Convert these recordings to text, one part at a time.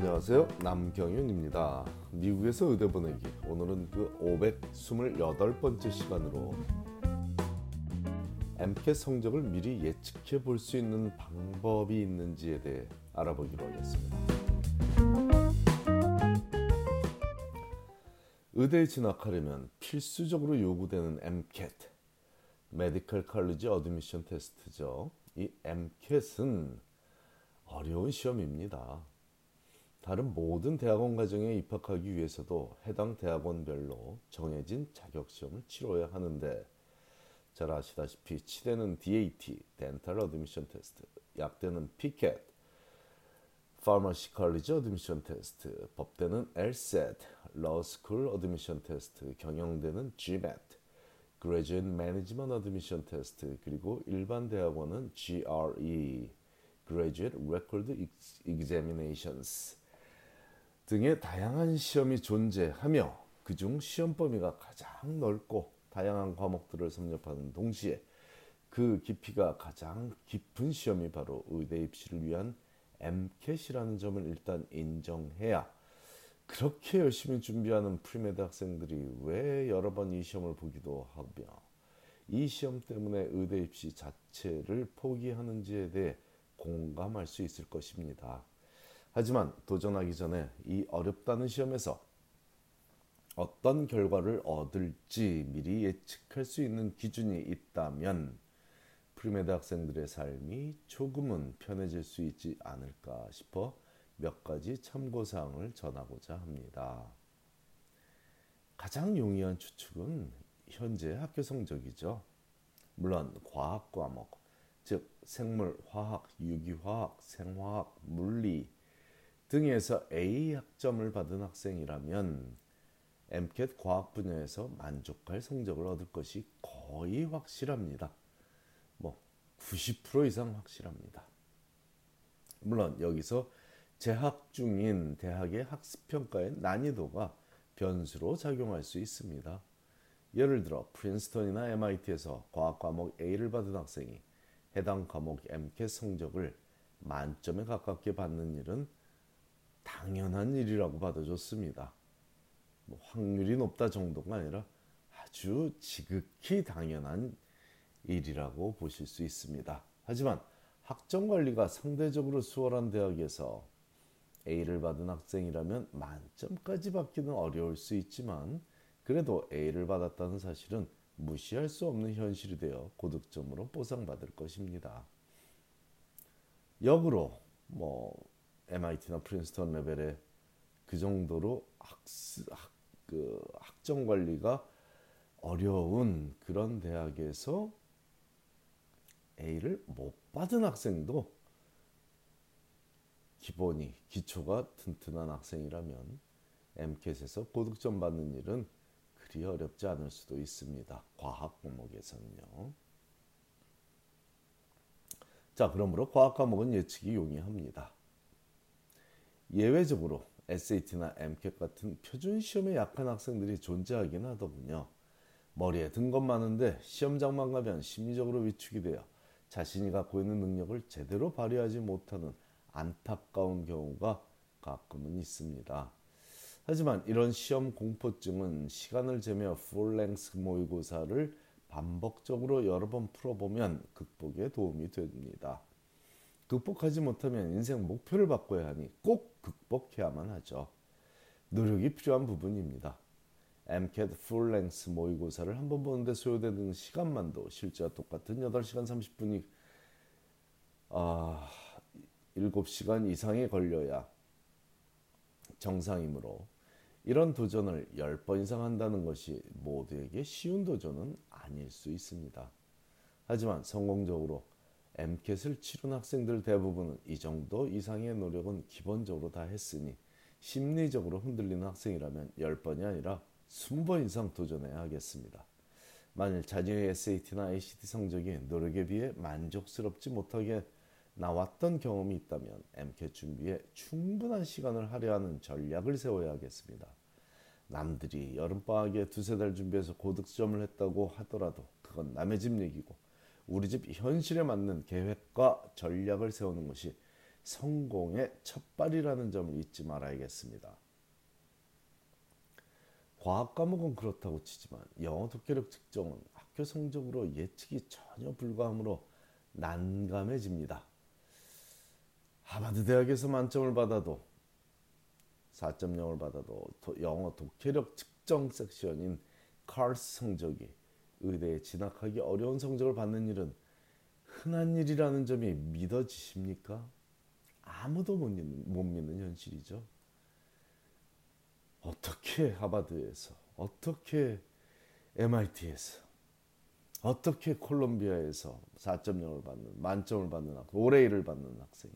안녕하세요. 남경윤입니다. 미국에서 의대 보내기. 오늘은 그 528번째 시간으로 MCAT 성적을 미리 예측해 볼 수 있는 방법이 있는지에 대해 알아보기로 하겠습니다. 의대에 진학하려면 필수적으로 요구되는 MCAT, 메디컬 칼리지 어드미션 테스트죠. 이 MCAT은 어려운 시험입니다. 다른 모든 대학원 과정에 입학하기 위해서도 해당 대학원별로 정해진 자격 시험을 치러야 하는데 잘 아시다시피 치대는 DAT, Dental Admission Test, 약대는 PCAT, Pharmacy College Admission Test, 법대는 LSAT, Law School Admission Test, 경영대는 GMAT, Graduate Management Admission Test, 그리고 일반 대학원은 GRE, Graduate Record Examinations 등의 다양한 시험이 존재하며 그중 시험 범위가 가장 넓고 다양한 과목들을 섭렵하는 동시에 그 깊이가 가장 깊은 시험이 바로 의대 입시를 위한 MCAT이라는 점을 일단 인정해야 그렇게 열심히 준비하는 pre-med 학생들이 왜 여러 번 이 시험을 보기도 하며 이 시험 때문에 의대 입시 자체를 포기하는지에 대해 공감할 수 있을 것입니다. 하지만 도전하기 전에 이 어렵다는 시험에서 어떤 결과를 얻을지 미리 예측할 수 있는 기준이 있다면 pre-med 학생들의 삶이 조금은 편해질 수 있지 않을까 싶어 몇 가지 참고 사항을 전하고자 합니다. 가장 용이한 추측은 현재 학교 성적이죠. 물론 과학 과목, 즉 생물, 화학, 유기화학, 생화학, 물리 등에서 A 학점을 받은 학생이라면 MCAT 과학 분야에서 만족할 성적을 얻을 것이 거의 확실합니다. 뭐 90% 이상 확실합니다. 물론 여기서 재학 중인 대학의 학습 평가의 난이도가 변수로 작용할 수 있습니다. 예를 들어 프린스턴이나 MIT에서 과학 과목 A를 받은 학생이 해당 과목 MCAT 성적을 만점에 가깝게 받는 일은 당연한 일이라고 받아줬습니다. 뭐 확률이 높다 정도가 아니라 아주 지극히 당연한 일이라고 보실 수 있습니다. 하지만 학점 관리가 상대적으로 수월한 대학에서 A를 받은 학생이라면 만점까지 받기는 어려울 수 있지만 그래도 A를 받았다는 사실은 무시할 수 없는 현실이 되어 고득점으로 보상받을 것입니다. 역으로 뭐 MIT나 프린스턴 레벨의 그 정도로 학습, 학, 그 학점 관리가 어려운 그런 대학에서 A를 못 받은 학생도 기본이 기초가 튼튼한 학생이라면 MCAT에서 고득점 받는 일은 그리 어렵지 않을 수도 있습니다. 과학 과목에서는요. 자, 그러므로 과학 과목은 예측이 용이합니다. 예외적으로 SAT나 MCAT 같은 표준 시험에 약한 학생들이 존재하긴 하더군요. 머리에 든 것 많은데 시험장만 가면 심리적으로 위축이 되어 자신이 갖고 있는 능력을 제대로 발휘하지 못하는 안타까운 경우가 가끔은 있습니다. 하지만 이런 시험 공포증은 시간을 재며 풀랭스 모의고사를 반복적으로 여러 번 풀어보면 극복에 도움이 됩니다. 극복하지 못하면 인생 목표를 바꿔야 하니 꼭 극복해야만 하죠. 노력이 필요한 부분입니다. MCAT 풀랭스 모의고사를 한 번 보는데 소요되는 시간만도 실제와 똑같은 8시간 30분이 아, 7시간 이상이 걸려야 정상이므로 이런 도전을 10번 이상 한다는 것이 모두에게 쉬운 도전은 아닐 수 있습니다. 하지만 성공적으로 MCAT을 치른 학생들 대부분은 이 정도 이상의 노력은 기본적으로 다 했으니 심리적으로 흔들리는 학생이라면 10번이 아니라 20번 이상 도전해야 하겠습니다. 만일 자녀의 SAT나 ACT 성적이 노력에 비해 만족스럽지 못하게 나왔던 경험이 있다면 MCAT 준비에 충분한 시간을 할애하는 전략을 세워야 하겠습니다. 남들이 여름방학에 두세 달 준비해서 고득점을 했다고 하더라도 그건 남의 집 얘기고 우리 집 현실에 맞는 계획과 전략을 세우는 것이 성공의 첫발이라는 점을 잊지 말아야겠습니다. 과학 과목은 그렇다고 치지만 영어 독해력 측정은 학교 성적으로 예측이 전혀 불가하므로 난감해집니다. 하버드 대학에서 만점을 받아도 4.0을 받아도 영어 독해력 측정 섹션인 칼스 성적이 의대에 진학하기 어려운 성적을 받는 일은 흔한 일이라는 점이 믿어지십니까? 아무도 못 믿는, 현실이죠. 어떻게 하버드에서, 어떻게 MIT에서, 어떻게 콜롬비아에서 4.0을 받는, 만점을 받는 학생, 올해일을 받는 학생이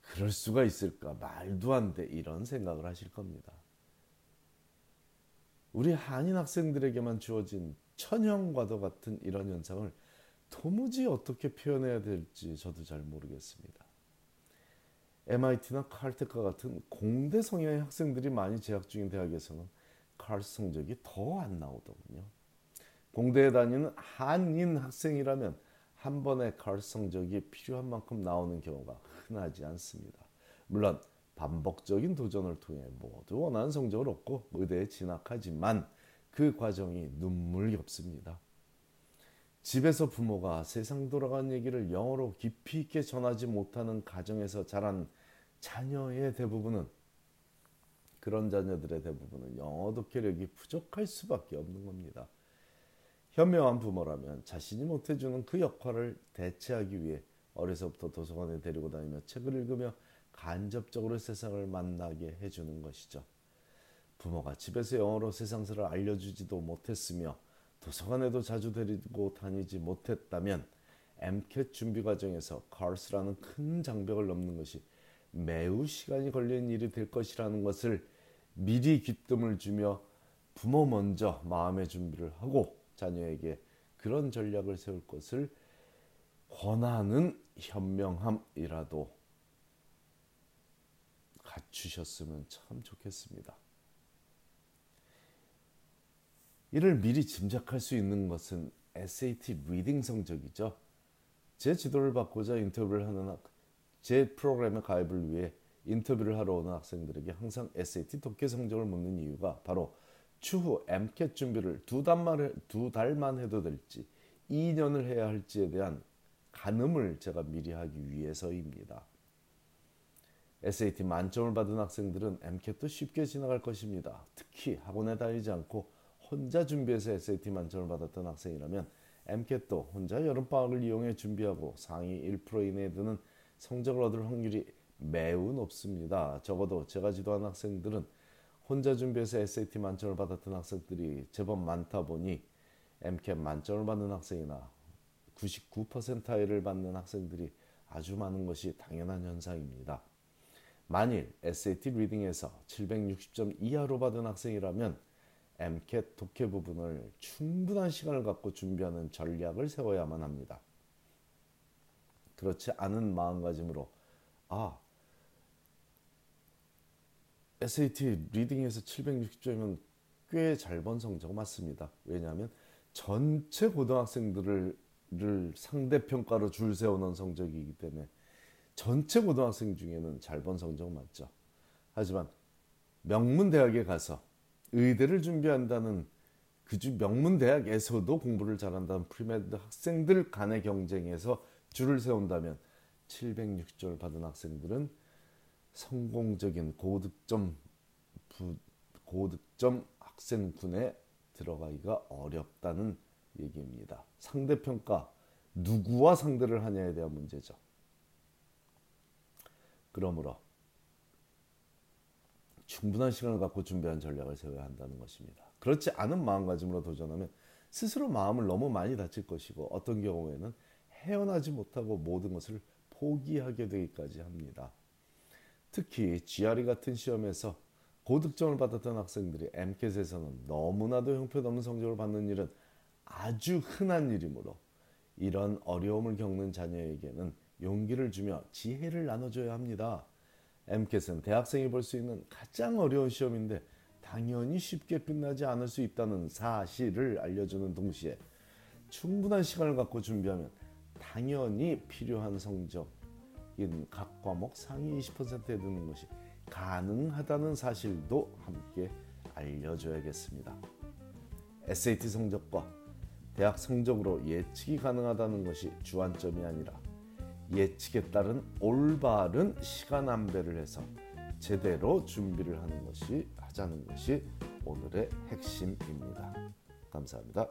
그럴 수가 있을까? 말도 안 돼. 이런 생각을 하실 겁니다. 우리 한인 학생들에게만 주어진 천형과도 같은 이런 현상을 도무지 어떻게 표현해야 될지 저도 잘 모르겠습니다. MIT나 칼텍과 같은 공대 성향의 학생들이 많이 재학 중인 대학에서는 칼스 성적이 더 안 나오더군요. 공대에 다니는 한인 학생이라면 한 번에 칼스 성적이 필요한 만큼 나오는 경우가 흔하지 않습니다. 물론 반복적인 도전을 통해 모두 원하는 성적을 얻고 의대에 진학하지만 그 과정이 눈물겹습니다. 집에서 부모가 세상 돌아간 얘기를 영어로 깊이 있게 전하지 못하는 가정에서 자란 자녀의 대부분은 그런 자녀들의 대부분은 영어 독해력이 부족할 수밖에 없는 겁니다. 현명한 부모라면 자신이 못해주는 그 역할을 대체하기 위해 어려서부터 도서관에 데리고 다니며 책을 읽으며 간접적으로 세상을 만나게 해주는 것이죠. 부모가 집에서 영어로 세상사를 알려주지도 못했으며 도서관에도 자주 데리고 다니지 못했다면 MCAT 준비 과정에서 카르스라는 큰 장벽을 넘는 것이 매우 시간이 걸리는 일이 될 것이라는 것을 미리 귀뜸을 주며 부모 먼저 마음의 준비를 하고 자녀에게 그런 전략을 세울 것을 권하는 현명함이라도 갖추셨으면 참 좋겠습니다. 이를 미리 짐작할 수 있는 것은 SAT reading 성적이죠. 제 지도를 받고자 인터뷰를 하는 학, 제 프로그램에 가입을 위해 인터뷰를 하러 오는 학생들에게 항상 SAT 독해 성적을 묻는 이유가 바로 추후 MCAT 준비를 두 달만, 두 달만 해도 될지 2년을 해야 할지에 대한 가늠을 제가 미리 하기 위해서입니다. SAT 만점을 받은 학생들은 MCAT도 쉽게 지나갈 것입니다. 특히 학원에 다니지 않고 혼자 준비해서 SAT 만점을 받았던 학생이라면 MCAT도 혼자 여름방학을 이용해 준비하고 상위 1% 이내에 드는 성적을 얻을 확률이 매우 높습니다. 적어도 제가 지도한 학생들은 혼자 준비해서 SAT 만점을 받았던 학생들이 제법 많다 보니 MCAT 만점을 받는 학생이나 99%를 받는 학생들이 아주 많은 것이 당연한 현상입니다. 만일 SAT 리딩에서 760점 이하로 받은 학생이라면 MCAT 독해 부분을 충분한 시간을 갖고 준비하는 전략을 세워야만 합니다. 그렇지 않은 마음가짐으로 아 SAT 리딩에서 760점이면 꽤 잘 본 성적 맞습니다. 왜냐하면 전체 고등학생들을 상대평가로 줄 세우는 성적이기 때문에 전체 고등학생 중에는 잘 본 성적 맞죠. 하지만 명문 대학에 가서 의대를 준비한다는 그주 명문 대학에서도 공부를 잘한다는 pre-med 학생들 간의 경쟁에서 줄을 세운다면 760점을 받은 학생들은 성공적인 고득점 부, 고득점 학생군에 들어가기가 어렵다는 얘기입니다. 상대평가 누구와 상대를 하냐에 대한 문제죠. 그러므로 충분한 시간을 갖고 준비한 전략을 세워야 한다는 것입니다. 그렇지 않은 마음가짐으로 도전하면 스스로 마음을 너무 많이 다칠 것이고 어떤 경우에는 헤어나지 못하고 모든 것을 포기하게 되기까지 합니다. 특히 GRE 같은 시험에서 고득점을 받았던 학생들이 MCAT에서는 너무나도 형편없는 성적을 받는 일은 아주 흔한 일이므로 이런 어려움을 겪는 자녀에게는 용기를 주며 지혜를 나눠줘야 합니다. MCAT은 대학생이 볼 수 있는 가장 어려운 시험인데 당연히 쉽게 끝나지 않을 수 있다는 사실을 알려주는 동시에 충분한 시간을 갖고 준비하면 당연히 필요한 성적, 각 과목 상위 20%에 드는 것이 가능하다는 사실도 함께 알려줘야겠습니다. SAT 성적과 대학 성적으로 예측이 가능하다는 것이 주안점이 아니라 예측에 따른 올바른 시간 안배를 해서 제대로 준비를 하는 것이 하자는 것이 오늘의 핵심입니다. 감사합니다.